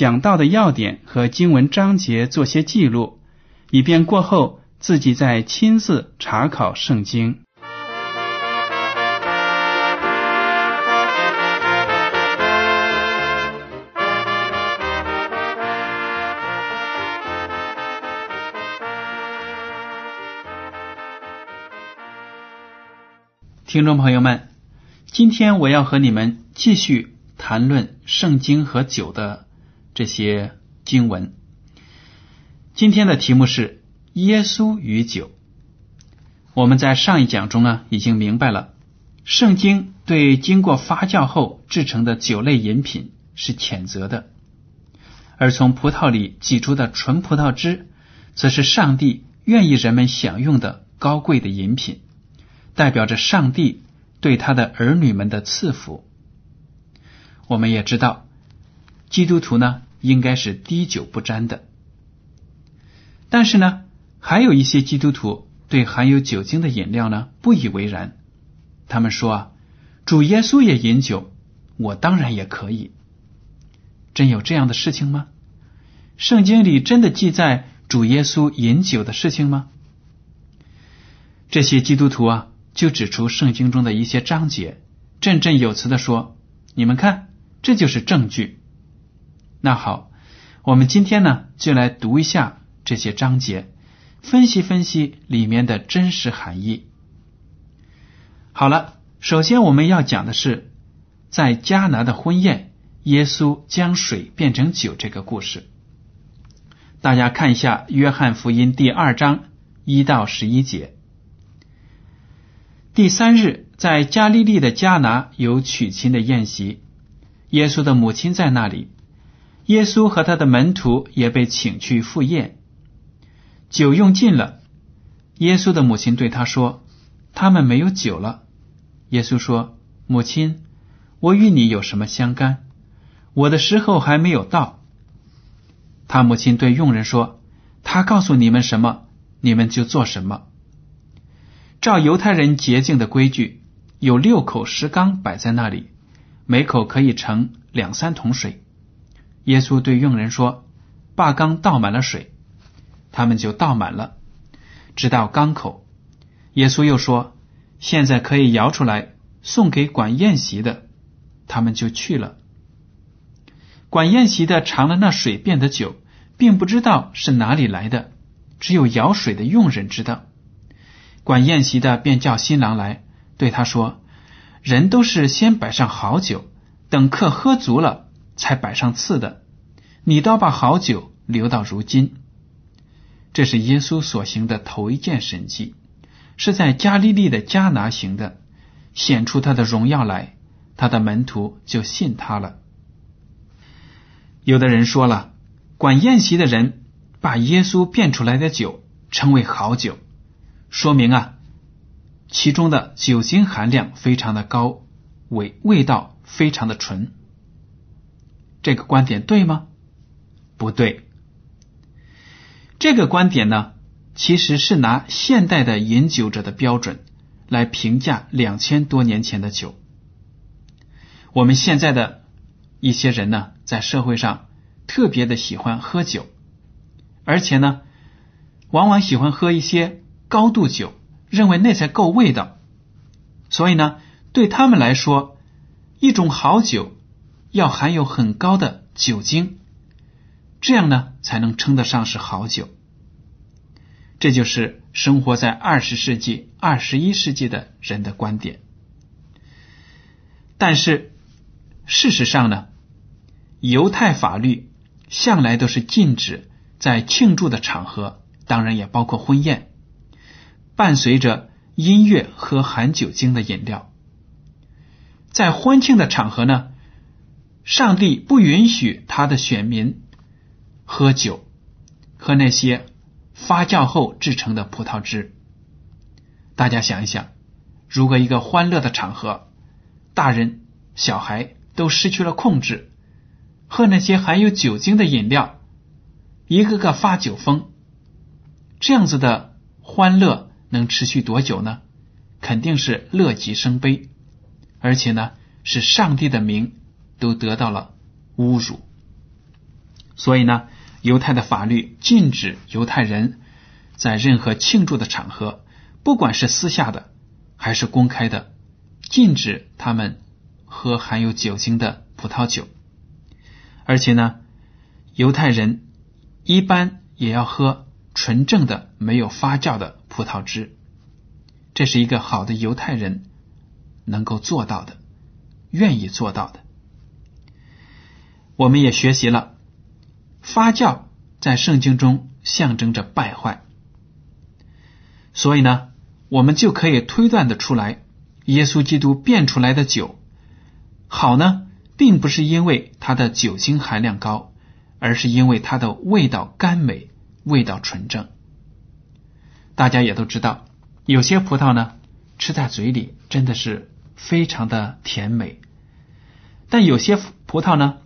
讲到的要点和经文章节做些记录，以便过后自己再亲自查考圣经。听众朋友们，今天我要和你们继续谈论圣经和酒的这些经文。今天的题目是耶稣与酒。我们在上一讲中呢，已经明白了，圣经对经过发酵后制成的酒类饮品是谴责的，而从葡萄里挤出的纯葡萄汁，则是上帝愿意人们享用的高贵的饮品。代表着上帝对他的儿女们的赐福。我们也知道，基督徒呢应该是滴酒不沾的。但是呢，还有一些基督徒对含有酒精的饮料呢不以为然。他们说啊，主耶稣也饮酒，我当然也可以。真有这样的事情吗？圣经里真的记载主耶稣饮酒的事情吗？这些基督徒啊。就指出圣经中的一些章节，振振有词的说：“你们看，这就是证据。”那好，我们今天呢，就来读一下这些章节，分析分析里面的真实含义。好了，首先我们要讲的是在迦拿的婚宴，耶稣将水变成酒这个故事。大家看一下《约翰福音》第二章一到十一节。第三日，在加利利的迦拿有娶亲的宴席，耶稣的母亲在那里，耶稣和他的门徒也被请去赴宴。酒用尽了，耶稣的母亲对他说：“他们没有酒了。”耶稣说：“母亲，我与你有什么相干？我的时候还没有到。”他母亲对佣人说：“他告诉你们什么，你们就做什么。”照犹太人洁净的规矩，有六口石缸摆在那里，每口可以盛两三桶水。耶稣对佣人说：“把缸倒满了水。”他们就倒满了，直到缸口。耶稣又说：“现在可以舀出来，送给管宴席的。”他们就去了。管宴席的尝了那水变的酒，并不知道是哪里来的，只有舀水的佣人知道。管宴席的便叫新郎来，对他说：“人都是先摆上好酒，等客喝足了，才摆上次的。你倒把好酒留到如今。”这是耶稣所行的头一件神迹，是在加利利的迦拿行的，显出他的荣耀来，他的门徒就信他了。有的人说了，管宴席的人把耶稣变出来的酒称为好酒。说明啊，其中的酒精含量非常的高，味味道非常的纯。这个观点对吗？不对。这个观点呢，其实是拿现代的饮酒者的标准来评价两千多年前的酒。我们现在的一些人呢，在社会上特别的喜欢喝酒，而且呢，往往喜欢喝一些。高度酒，认为那才够味道，所以呢，对他们来说，一种好酒要含有很高的酒精，这样呢才能称得上是好酒。这就是生活在二十世纪、二十一世纪的人的观点。但是事实上呢，犹太法律向来都是禁止在庆祝的场合，当然也包括婚宴，伴随着音乐和含酒精的饮料。在欢庆的场合呢，上帝不允许他的选民喝酒，喝那些。发酵后制成的葡萄汁，大家想一想，如果一个欢乐的场合，大人小孩都失去了控制，喝那些含有酒精的饮料，一个个发酒疯，这样子的欢乐能持续多久呢？肯定是乐极生悲，而且呢，是上帝的名都得到了侮辱，所以呢。犹太的法律禁止犹太人在任何庆祝的场合，不管是私下的还是公开的，禁止他们喝含有酒精的葡萄酒。而且呢，犹太人一般也要喝纯正的、没有发酵的葡萄汁。这是一个好的犹太人能够做到的，愿意做到的。我们也学习了。发酵在圣经中象征着败坏，所以呢，我们就可以推断的出来，耶稣基督变出来的酒好呢，并不是因为它的酒精含量高，而是因为它的味道甘美，味道纯正。大家也都知道，有些葡萄呢，吃在嘴里真的是非常的甜美，但有些葡萄呢，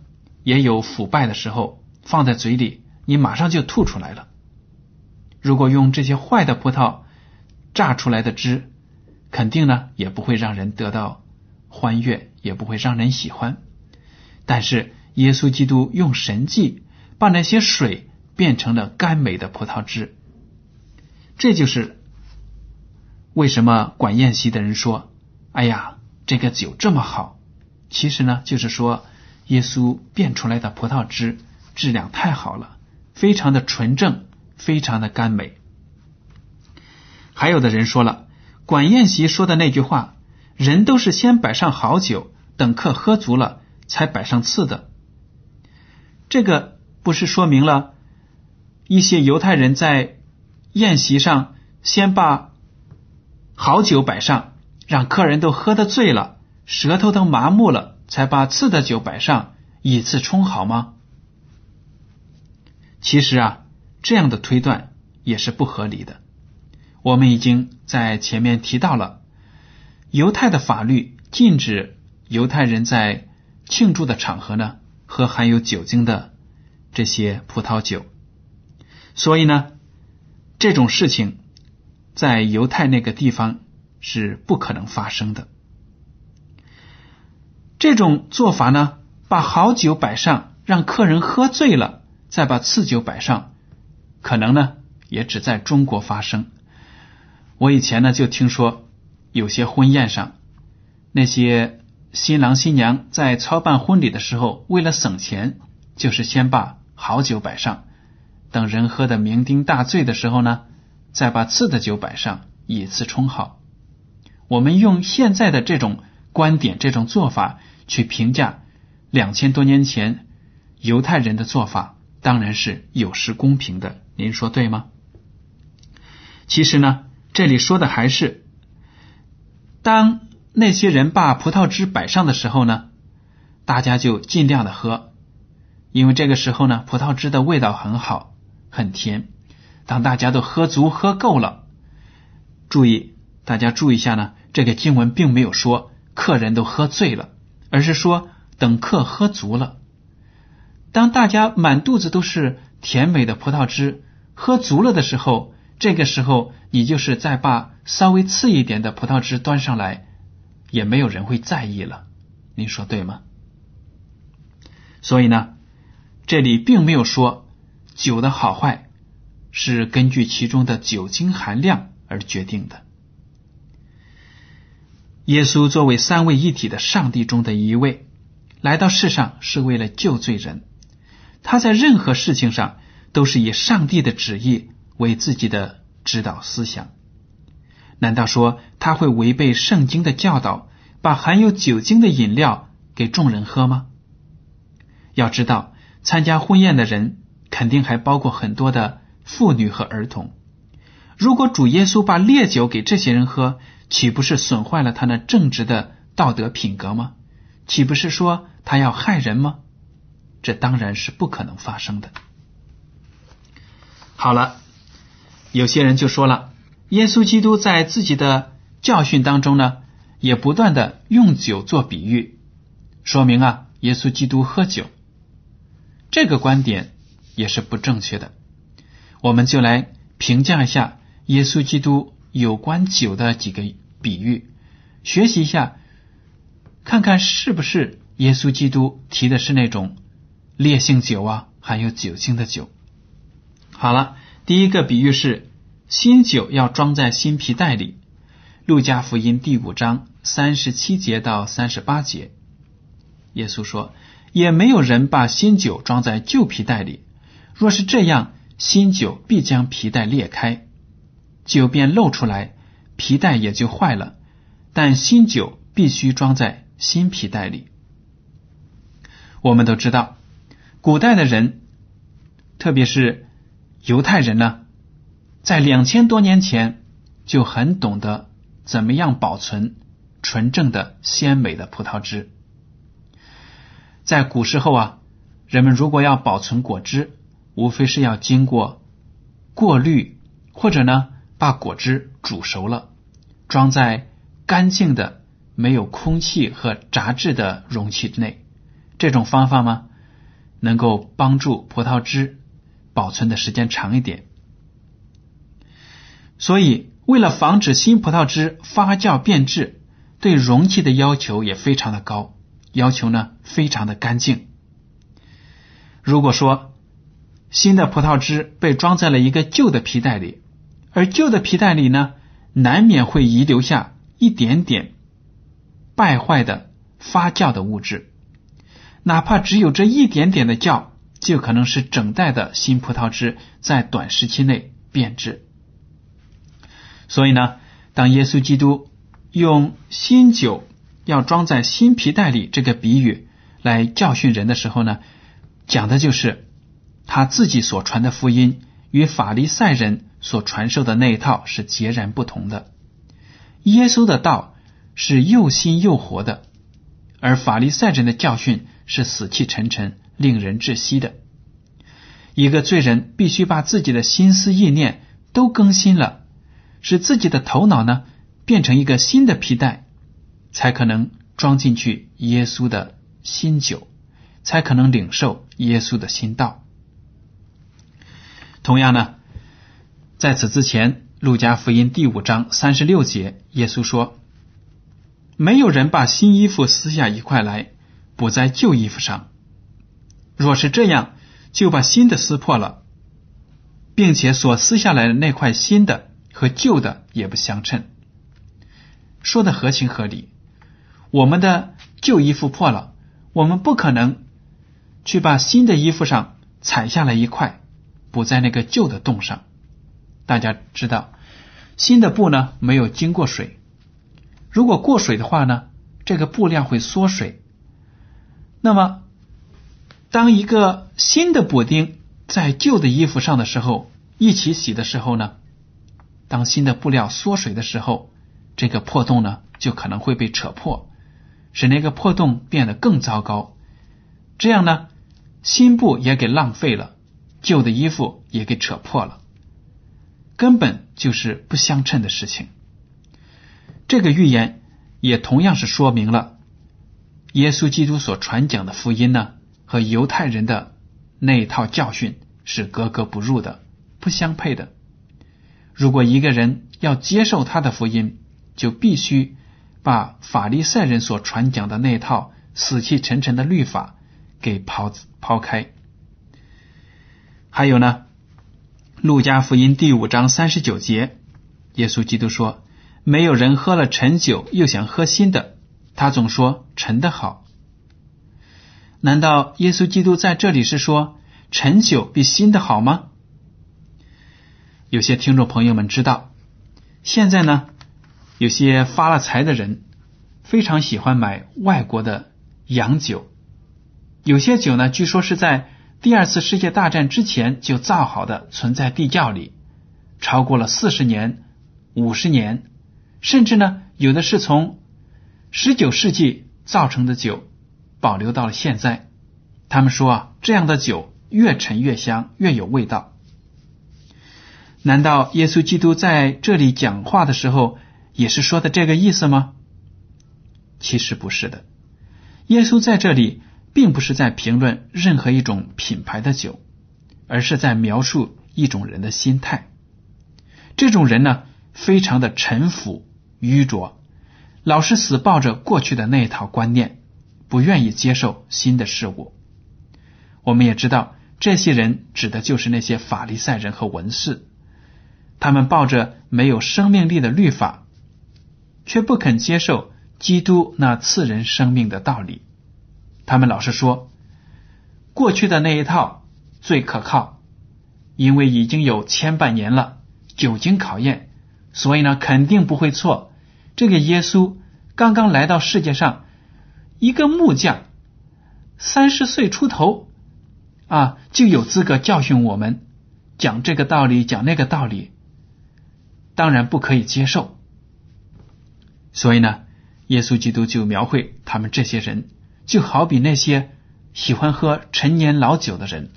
也有腐败的时候。放在嘴里，你马上就吐出来了。如果用这些坏的葡萄榨出来的汁，肯定呢也不会让人得到欢悦，也不会让人喜欢。但是耶稣基督用神迹把那些水变成了甘美的葡萄汁，这就是为什么管宴席的人说：“哎呀，这个酒这么好。”其实呢，就是说耶稣变出来的葡萄汁。质量太好了，非常的纯正，非常的甘美。还有的人说了，管宴席说的那句话：“人都是先摆上好酒，等客喝足了才摆上次的。”这个不是说明了一些犹太人在宴席上先把好酒摆上，让客人都喝得醉了，舌头都麻木了，才把次的酒摆上，以次充好吗？其实啊，这样的推断也是不合理的。我们已经在前面提到了，犹太的法律禁止犹太人在庆祝的场合呢喝含有酒精的这些葡萄酒，所以呢，这种事情在犹太那个地方是不可能发生的。这种做法呢，把好酒摆上，让客人喝醉了。再把次酒摆上，可能呢也只在中国发生。我以前呢就听说，有些婚宴上，那些新郎新娘在操办婚礼的时候，为了省钱，就是先把好酒摆上，等人喝的酩酊大醉的时候呢，再把次的酒摆上，以次充好。我们用现在的这种观点、这种做法去评价两千多年前犹太人的做法。当然是有失公平的，您说对吗？其实呢，这里说的还是，当那些人把葡萄汁摆上的时候呢，大家就尽量的喝，因为这个时候呢，葡萄汁的味道很好，很甜。当大家都喝足喝够了，注意，大家注意一下呢，这个经文并没有说客人都喝醉了，而是说等客喝足了。当大家满肚子都是甜美的葡萄汁，喝足了的时候，这个时候你就是再把稍微次一点的葡萄汁端上来，也没有人会在意了。你说对吗？所以呢，这里并没有说酒的好坏是根据其中的酒精含量而决定的。耶稣作为三位一体的上帝中的一位，来到世上是为了救罪人。他在任何事情上都是以上帝的旨意为自己的指导思想。难道说他会违背圣经的教导，把含有酒精的饮料给众人喝吗？要知道，参加婚宴的人肯定还包括很多的妇女和儿童。如果主耶稣把烈酒给这些人喝，岂不是损坏了他那正直的道德品格吗？岂不是说他要害人吗？这当然是不可能发生的。好了，有些人就说了，耶稣基督在自己的教训当中呢，也不断的用酒做比喻，说明啊，耶稣基督喝酒。这个观点也是不正确的。我们就来评价一下。耶稣基督有关酒的几个比喻，学习一下，看看是不是耶稣基督提的是那种烈性酒啊，含有酒精的酒。好了，第一个比喻是新酒要装在新皮袋里，《路加福音》第五章三十七节到三十八节，耶稣说：“也没有人把新酒装在旧皮袋里，若是这样，新酒必将皮袋裂开。”酒便漏出来，皮带也就坏了。但新酒必须装在新皮带里。我们都知道，古代的人，特别是犹太人呢，在两千多年前就很懂得怎么样保存纯正的鲜美的葡萄汁。在古时候啊，人们如果要保存果汁，无非是要经过过滤，或者呢。把果汁煮熟了，装在干净的、没有空气和杂质的容器内。这种方法吗，能够帮助葡萄汁保存的时间长一点。所以，为了防止新葡萄汁发酵变质，对容器的要求也非常的高，要求呢非常的干净。如果说新的葡萄汁被装在了一个旧的皮袋里，而旧的皮带里呢，难免会遗留下一点点败坏的发酵的物质，哪怕只有这一点点的酵，就可能使整袋的新葡萄汁在短时期内变质。所以呢，当耶稣基督用新酒要装在新皮带里这个比喻来教训人的时候呢，讲的就是他自己所传的福音与法利赛人。所传授的那一套是截然不同的。耶稣的道是又新又活的，而法利赛人的教训是死气沉沉、令人窒息的。一个罪人必须把自己的心思意念都更新了，使自己的头脑呢变成一个新的皮带，才可能装进去耶稣的新酒，才可能领受耶稣的新道。同样呢。在此之前，《路加福音》第五章三十六节，耶稣说：“没有人把新衣服撕下一块来补在旧衣服上，若是这样，就把新的撕破了，并且所撕下来的那块新的和旧的也不相称。”说的合情合理。我们的旧衣服破了，我们不可能去把新的衣服上踩下来一块补在那个旧的洞上。大家知道，新的布呢没有经过水，如果过水的话呢，这个布料会缩水。那么，当一个新的补丁在旧的衣服上的时候，一起洗的时候呢，当新的布料缩水的时候，这个破洞呢就可能会被扯破，使那个破洞变得更糟糕。这样呢，新布也给浪费了，旧的衣服也给扯破了。根本就是不相称的事情。这个预言也同样是说明了耶稣基督所传讲的福音呢，和犹太人的那一套教训是格格不入的，不相配的。如果一个人要接受他的福音，就必须把法利赛人所传讲的那套死气沉沉的律法给抛抛开。还有呢？路加福音第五章三十九节，耶稣基督说：“没有人喝了陈酒又想喝新的，他总说陈的好。”难道耶稣基督在这里是说陈酒比新的好吗？有些听众朋友们知道，现在呢，有些发了财的人非常喜欢买外国的洋酒，有些酒呢，据说是在第二次世界大战之前就造好的，存在地窖里，超过了四十年、五十年，甚至呢，有的是从十九世纪造成的酒保留到了现在。他们说啊，这样的酒越陈越香，越有味道。难道耶稣基督在这里讲话的时候也是说的这个意思吗？其实不是的。耶稣在这里并不是在评论任何一种品牌的酒，而是在描述一种人的心态。这种人呢，非常的沉腐愚拙，老是死抱着过去的那一套观念，不愿意接受新的事物。我们也知道，这些人指的就是那些法利赛人和文士。他们抱着没有生命力的律法，却不肯接受基督那赐人生命的道理。他们老是说，过去的那一套最可靠，因为已经有千百年了，久经考验，所以呢，肯定不会错。这个耶稣刚刚来到世界上，一个木匠，三十岁出头，啊，就有资格教训我们，讲这个道理，讲那个道理。当然不可以接受，所以呢，耶稣基督就描绘他们这些人，就好比那些喜欢喝陈年老酒的人，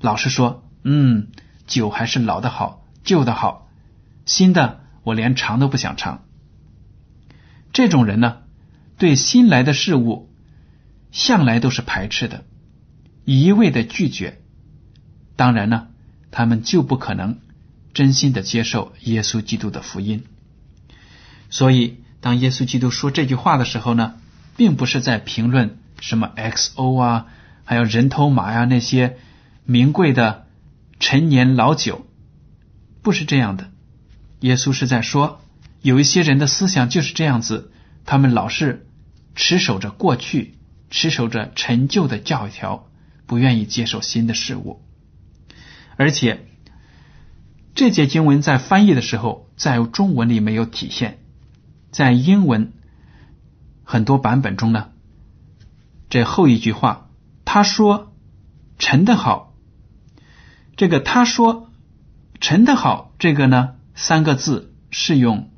老是说：“嗯，酒还是老的好，旧的好，新的我连尝都不想尝。”这种人呢，对新来的事物向来都是排斥的，一味的拒绝。当然呢，他们就不可能。真心的接受耶稣基督的福音，所以当耶稣基督说这句话的时候呢，并不是在评论什么 XO 啊，还有人头马呀那些名贵的陈年老酒，不是这样的。耶稣是在说，有一些人的思想就是这样子，他们老是持守着过去，持守着陈旧的教条，不愿意接受新的事物，而且。这节经文在翻译的时候，在中文里没有体现，在英文很多版本中呢，这后一句话他说陈的好，这个他说陈的好，这个呢三个字是用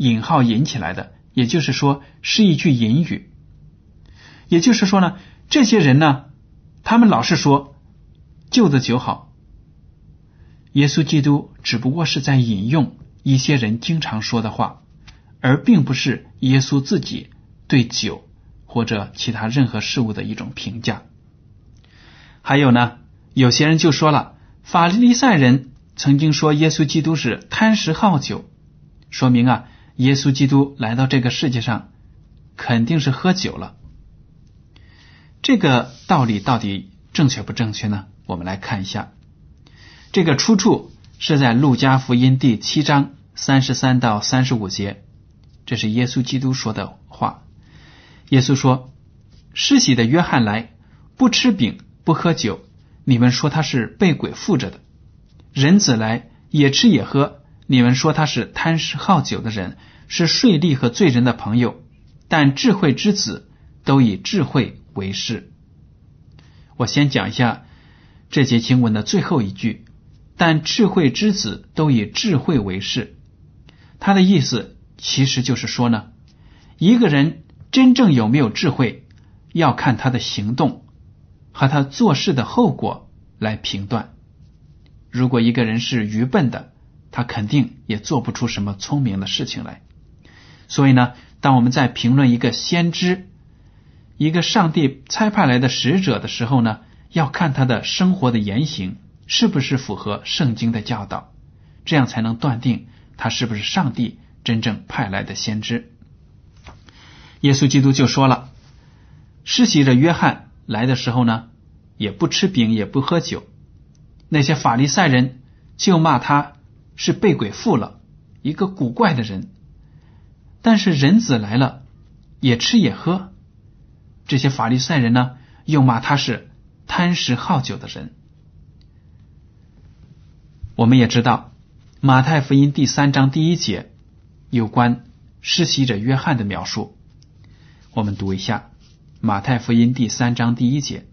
引号引起来的，也就是说是一句引语，也就是说呢，这些人呢，他们老是说旧的酒好。耶稣基督只不过是在引用一些人经常说的话，而并不是耶稣自己对酒或者其他任何事物的一种评价。还有呢，有些人就说了，法利赛人曾经说耶稣基督是贪食好酒，说明啊，耶稣基督来到这个世界上肯定是喝酒了。这个道理到底正确不正确呢？我们来看一下。这个出处是在路加福音第七章三十三到三十五节，这是耶稣基督说的话。耶稣说：“施洗的约翰来，不吃饼，不喝酒，你们说他是被鬼附着的；人子来，也吃也喝，你们说他是贪食好酒的人，是税吏和罪人的朋友。但智慧之子都以智慧为事。”我先讲一下这节经文的最后一句。但智慧之子都以智慧为事，他的意思其实就是说呢，一个人真正有没有智慧，要看他的行动和他做事的后果来评断。如果一个人是愚笨的，他肯定也做不出什么聪明的事情来。所以呢，当我们在评论一个先知、一个上帝差派来的使者的时候呢，要看他的生活的言行。是不是符合圣经的教导？这样才能断定他是不是上帝真正派来的先知。耶稣基督就说了：“施洗者约翰来的时候呢，也不吃饼，也不喝酒。那些法利赛人就骂他是被鬼附了，一个古怪的人。但是人子来了，也吃也喝。这些法利赛人呢，又骂他是贪食好酒的人。”我们也知道，马太福音第三章第一节有关施洗者约翰的描述。我们读一下马太福音第三章第一节：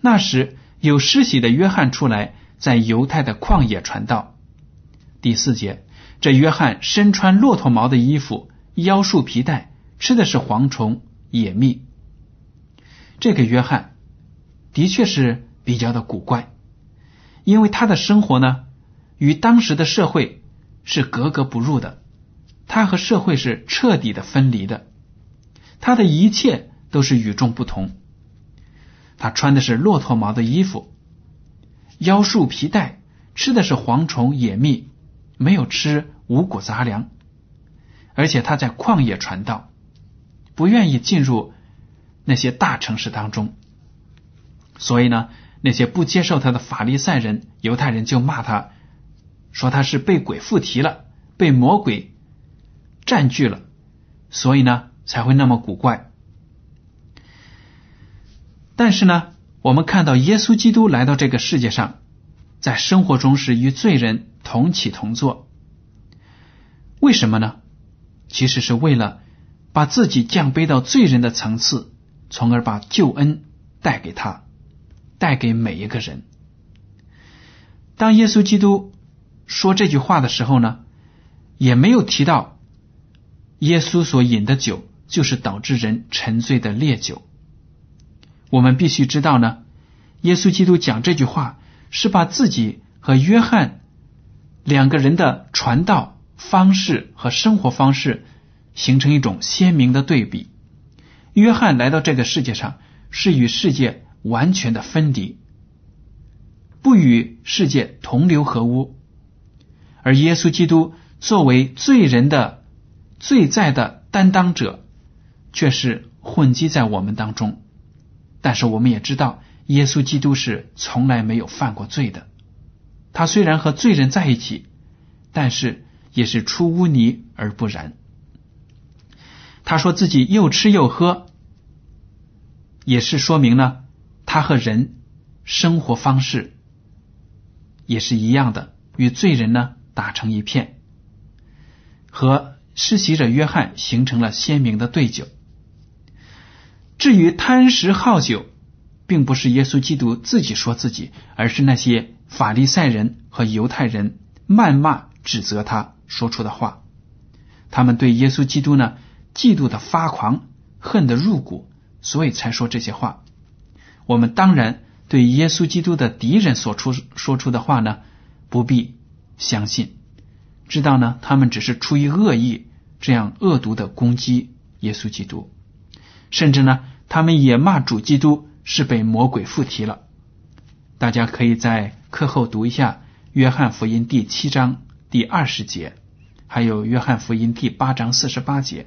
那时有施洗的约翰出来，在犹太的旷野传道。第四节，这约翰身穿骆驼毛的衣服，腰束皮带，吃的是蝗虫、野蜜。这个约翰的确是比较的古怪，因为他的生活呢。与当时的社会是格格不入的，他和社会是彻底的分离的，他的一切都是与众不同。他穿的是骆驼毛的衣服，腰束皮带，吃的是蝗虫野蜜，没有吃五谷杂粮，而且他在旷野传道，不愿意进入那些大城市当中，所以呢，那些不接受他的法利赛人、犹太人就骂他。说他是被鬼附体了，被魔鬼占据了，所以呢才会那么古怪。但是呢，我们看到耶稣基督来到这个世界上，在生活中是与罪人同起同坐。为什么呢？其实是为了把自己降卑到罪人的层次，从而把救恩带给他，带给每一个人。当耶稣基督。说这句话的时候呢，也没有提到耶稣所饮的酒就是导致人沉醉的烈酒。我们必须知道呢，耶稣基督讲这句话是把自己和约翰两个人的传道方式和生活方式形成一种鲜明的对比。约翰来到这个世界上是与世界完全的分离，不与世界同流合污。而耶稣基督作为罪人的罪在的担当者，却是混迹在我们当中。但是我们也知道，耶稣基督是从来没有犯过罪的。他虽然和罪人在一起，但是也是出污泥而不染。他说自己又吃又喝，也是说明了他和人生活方式也是一样的，与罪人呢。打成一片，和施洗者约翰形成了鲜明的对酒。至于贪食好酒，并不是耶稣基督自己说自己，而是那些法利赛人和犹太人谩骂指责他说出的话。他们对耶稣基督呢，嫉妒的发狂，恨得入骨，所以才说这些话。我们当然对耶稣基督的敌人所出说出的话呢，不必。相信，知道呢？他们只是出于恶意，这样恶毒的攻击耶稣基督，甚至呢，他们也骂主基督是被魔鬼附体了。大家可以在课后读一下《约翰福音》第七章第二十节，还有《约翰福音》第八章四十八节。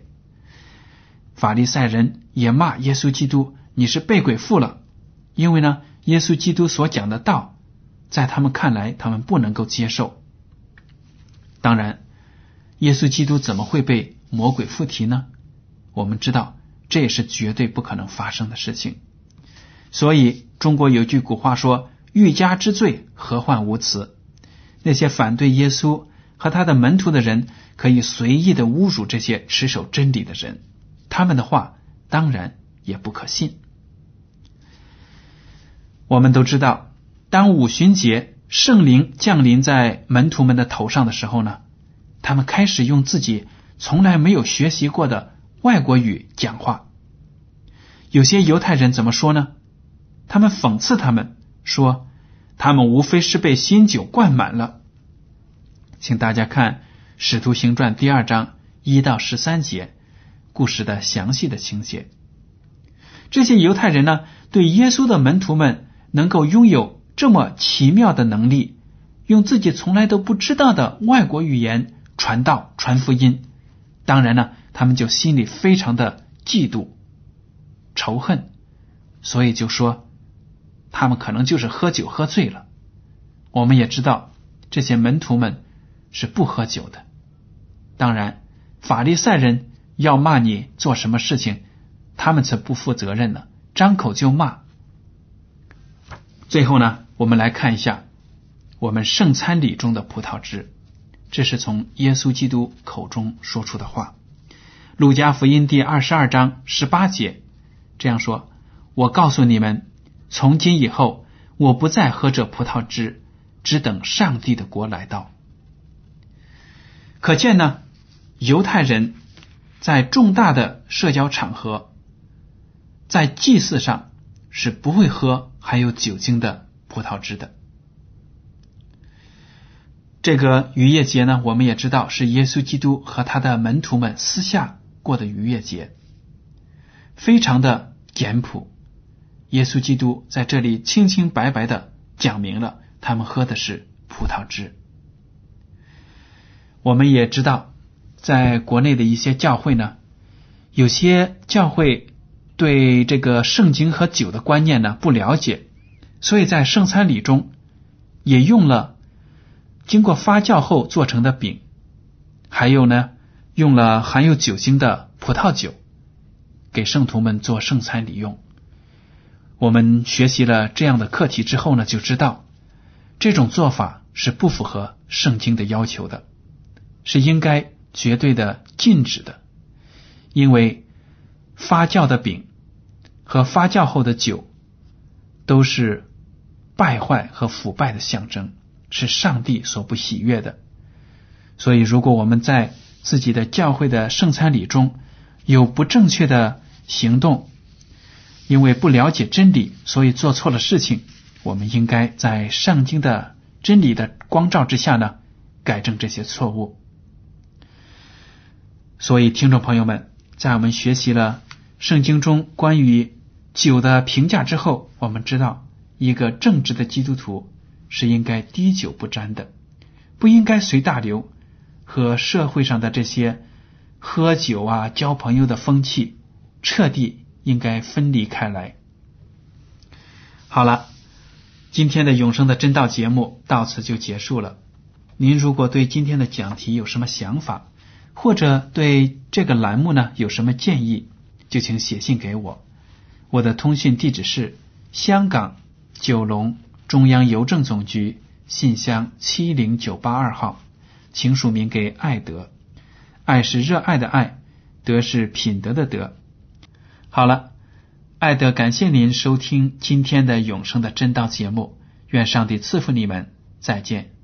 法利赛人也骂耶稣基督：“你是被鬼附了。”因为呢，耶稣基督所讲的道，在他们看来，他们不能够接受。当然，耶稣基督怎么会被魔鬼附体呢？我们知道，这也是绝对不可能发生的事情。所以，中国有句古话说：“欲加之罪，何患无辞？”那些反对耶稣和他的门徒的人，可以随意的侮辱这些持守真理的人，他们的话当然也不可信。我们都知道，当五旬节。圣灵降临在门徒们的头上的时候呢，他们开始用自己从来没有学习过的外国语讲话。有些犹太人怎么说呢？他们讽刺他们说，他们无非是被新酒灌满了。请大家看《使徒行传》第二章一到十三节故事的详细的情节。这些犹太人呢，对耶稣的门徒们能够拥有。这么奇妙的能力，用自己从来都不知道的外国语言传道、传福音，当然呢，他们就心里非常的嫉妒、仇恨，所以就说他们可能就是喝酒喝醉了。我们也知道这些门徒们是不喝酒的。当然，法利赛人要骂你做什么事情，他们则不负责任了，张口就骂。最后呢？我们来看一下我们圣餐礼中的葡萄汁。这是从耶稣基督口中说出的话。路加福音第二十二章十八节这样说：“我告诉你们，从今以后，我不再喝这葡萄汁，只等上帝的国来到。”可见呢，犹太人在重大的社交场合，在祭祀上是不会喝含有酒精的葡萄汁的。这个逾越节呢，我们也知道是耶稣基督和他的门徒们私下过的逾越节，非常的简朴。耶稣基督在这里清清白白的讲明了，他们喝的是葡萄汁。我们也知道，在国内的一些教会呢，有些教会对这个圣经和酒的观念呢不了解，所以在圣餐礼中也用了。经过发酵后做成的饼，还有呢，用了含有酒精的葡萄酒，给圣徒们做圣餐礼用。我们学习了这样的课题之后呢，就知道这种做法是不符合圣经的要求的，是应该绝对的禁止的。因为发酵的饼和发酵后的酒都是败坏和腐败的象征。是上帝所不喜悦的，所以如果我们在自己的教会的圣餐礼中有不正确的行动，因为不了解真理，所以做错了事情，我们应该在圣经的真理的光照之下呢，改正这些错误。所以，听众朋友们，在我们学习了圣经中关于酒的评价之后，我们知道一个正直的基督徒。是应该滴酒不沾的，不应该随大流，和社会上的这些喝酒啊、交朋友的风气彻底应该分离开来。好了，今天的永生的真道节目到此就结束了。您如果对今天的讲题有什么想法，或者对这个栏目呢有什么建议，就请写信给我。我的通讯地址是香港九龙。中央邮政总局信箱七零九八二号，请署名给爱德。爱是热爱的爱，德是品德的德。好了，爱德，感谢您收听今天的永生的真道节目。愿上帝赐福你们，再见。